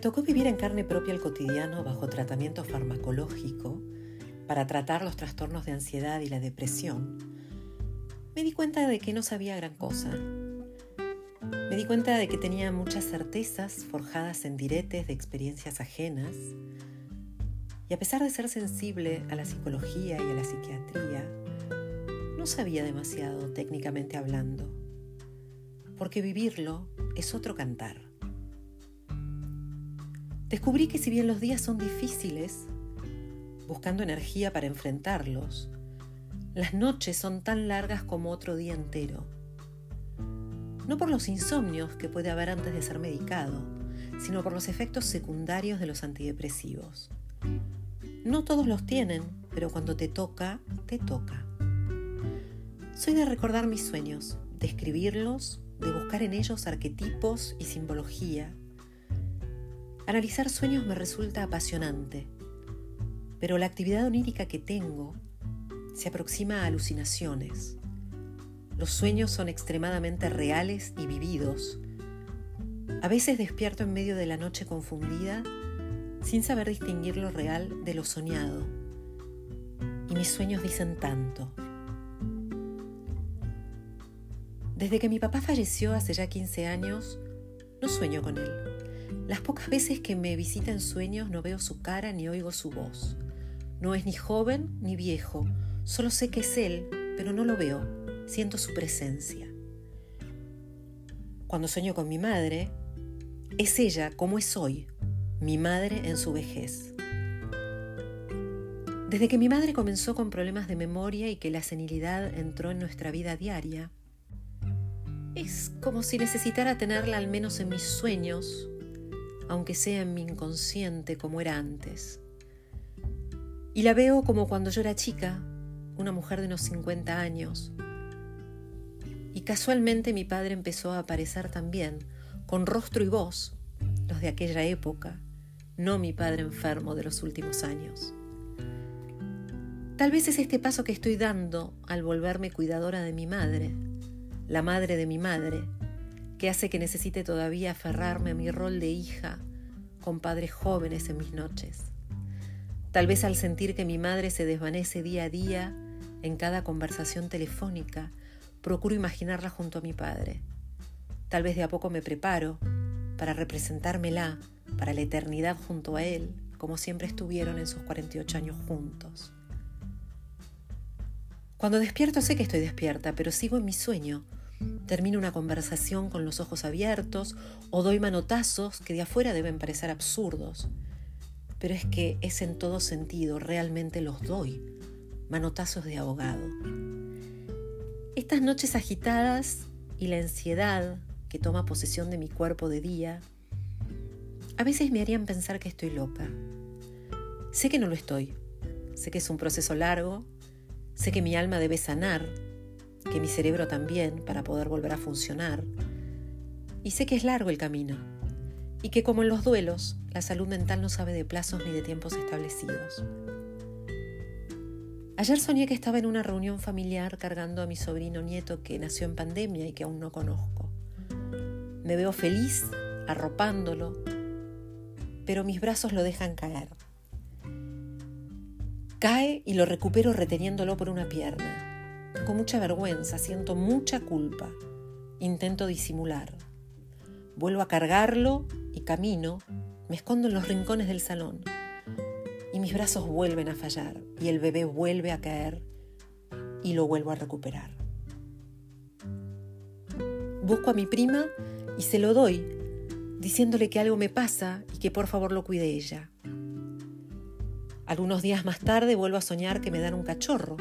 me tocó vivir en carne propia el cotidiano bajo tratamiento farmacológico para tratar los trastornos de ansiedad y la depresión, me di cuenta de que no sabía gran cosa. Me di cuenta de que tenía muchas certezas forjadas en diretes de experiencias ajenas, y a pesar de ser sensible a la psicología y a la psiquiatría, no sabía demasiado técnicamente hablando, porque vivirlo es otro cantar. Descubrí que si bien los días son difíciles, buscando energía para enfrentarlos, las noches son tan largas como otro día entero. No por los insomnios que puede haber antes de ser medicado, sino por los efectos secundarios de los antidepresivos. No todos los tienen, pero cuando te toca, te toca. Soy de recordar mis sueños, de escribirlos, de buscar en ellos arquetipos y simbología. Analizar sueños me resulta apasionante, pero la actividad onírica que tengo se aproxima a alucinaciones. Los sueños son extremadamente reales y vividos. A veces despierto en medio de la noche confundida sin saber distinguir lo real de lo soñado. Y mis sueños dicen tanto. Desde que mi papá falleció hace ya 15 años, no sueño con él. Las pocas veces que me visita en sueños no veo su cara ni oigo su voz. No es ni joven ni viejo, solo sé que es él, pero no lo veo, siento su presencia. Cuando sueño con mi madre, es ella como es hoy, mi madre en su vejez. Desde que mi madre comenzó con problemas de memoria y que la senilidad entró en nuestra vida diaria, es como si necesitara tenerla al menos en mis sueños, aunque sea en mi inconsciente como era antes. Y la veo como cuando yo era chica, una mujer de unos 50 años. Y casualmente mi padre empezó a aparecer también, con rostro y voz, los de aquella época, no mi padre enfermo de los últimos años. Tal vez es este paso que estoy dando al volverme cuidadora de mi madre, la madre de mi madre, que hace que necesite todavía aferrarme a mi rol de hija con padres jóvenes en mis noches. Tal vez al sentir que mi madre se desvanece día a día en cada conversación telefónica, procuro imaginarla junto a mi padre. Tal vez de a poco me preparo para representármela para la eternidad junto a Él, como siempre estuvieron en sus 48 años juntos. Cuando despierto sé que estoy despierta, pero sigo en mi sueño. Termino una conversación con los ojos abiertos o doy manotazos que de afuera deben parecer absurdos. Pero es que es en todo sentido, realmente los doy. Manotazos de ahogado. Estas noches agitadas y la ansiedad que toma posesión de mi cuerpo de día a veces me harían pensar que estoy loca. Sé que no lo estoy. Sé que es un proceso largo. Sé que mi alma debe sanar, que mi cerebro también para poder volver a funcionar. Y sé que es largo el camino. Y que como en los duelos, la salud mental no sabe de plazos ni de tiempos establecidos. Ayer soñé que estaba en una reunión familiar cargando a mi sobrino nieto que nació en pandemia y que aún no conozco. Me veo feliz arropándolo, pero mis brazos lo dejan caer. Cae y lo recupero reteniéndolo por una pierna. Mucha vergüenza, siento mucha culpa. Intento disimular. Vuelvo a cargarlo y camino, me escondo en los rincones del salón. Y mis brazos vuelven a fallar y el bebé vuelve a caer y lo vuelvo a recuperar. Busco a mi prima y se lo doy diciéndole que algo me pasa y que por favor lo cuide ella. Algunos días más tarde vuelvo a soñar que me dan un cachorro.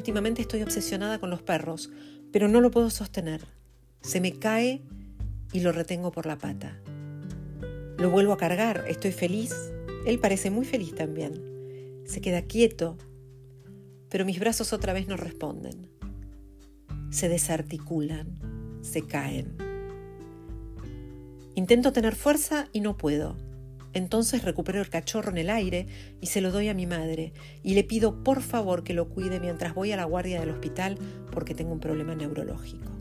Últimamente estoy obsesionada con los perros, pero no lo puedo sostener. Se me cae y lo retengo por la pata. Lo vuelvo a cargar, estoy feliz. Él parece muy feliz también. Se queda quieto, pero mis brazos otra vez no responden. Se desarticulan, se caen. Intento tener fuerza y no puedo. Entonces recupero el cachorro en el aire y se lo doy a mi madre y le pido por favor que lo cuide mientras voy a la guardia del hospital porque tengo un problema neurológico.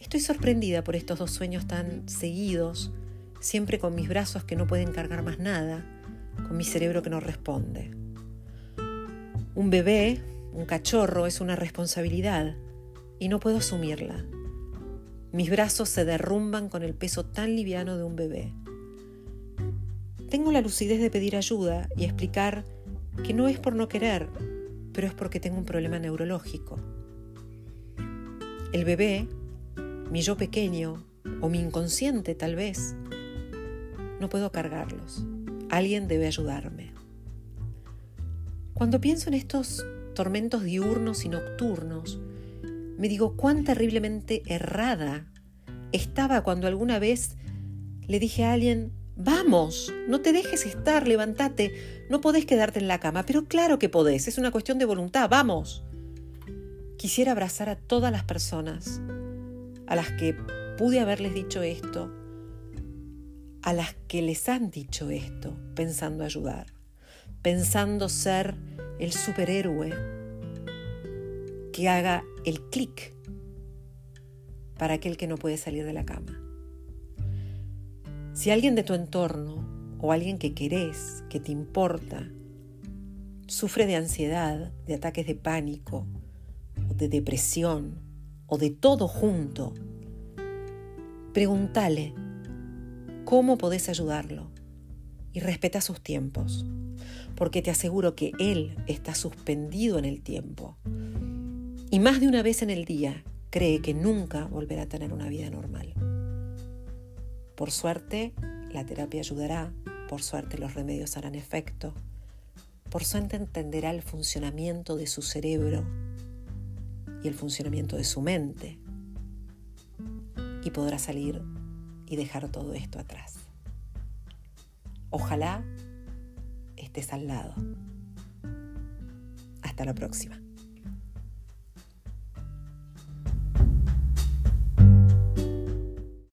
Estoy sorprendida por estos dos sueños tan seguidos siempre con mis brazos que no pueden cargar más nada, con mi cerebro que no responde. Un bebé, un cachorro, es una responsabilidad y no puedo asumirla. Mis brazos se derrumban con el peso tan liviano de un bebé. Tengo la lucidez de pedir ayuda y explicar que no es por no querer, pero es porque tengo un problema neurológico. El bebé, mi yo pequeño o mi inconsciente tal vez, no puedo cargarlos. Alguien debe ayudarme. Cuando pienso en estos tormentos diurnos y nocturnos, me digo cuán terriblemente errada estaba cuando alguna vez le dije a alguien, vamos, no te dejes estar, levántate, no podés quedarte en la cama, pero claro que podés, es una cuestión de voluntad, vamos. Quisiera abrazar a todas las personas a las que pude haberles dicho esto, a las que les han dicho esto, pensando ayudar, pensando ser el superhéroe que haga el clic para aquel que no puede salir de la cama. Si alguien de tu entorno o alguien que querés, que te importa, sufre de ansiedad, de ataques de pánico, de depresión, o de todo junto, pregúntale cómo podés ayudarlo y respeta sus tiempos, porque te aseguro que él está suspendido en el tiempo y más de una vez en el día cree que nunca volverá a tener una vida normal. Por suerte, la terapia ayudará, por suerte los remedios harán efecto, por suerte entenderá el funcionamiento de su cerebro y el funcionamiento de su mente y podrá salir y dejar todo esto atrás. Ojalá estés al lado. Hasta la próxima.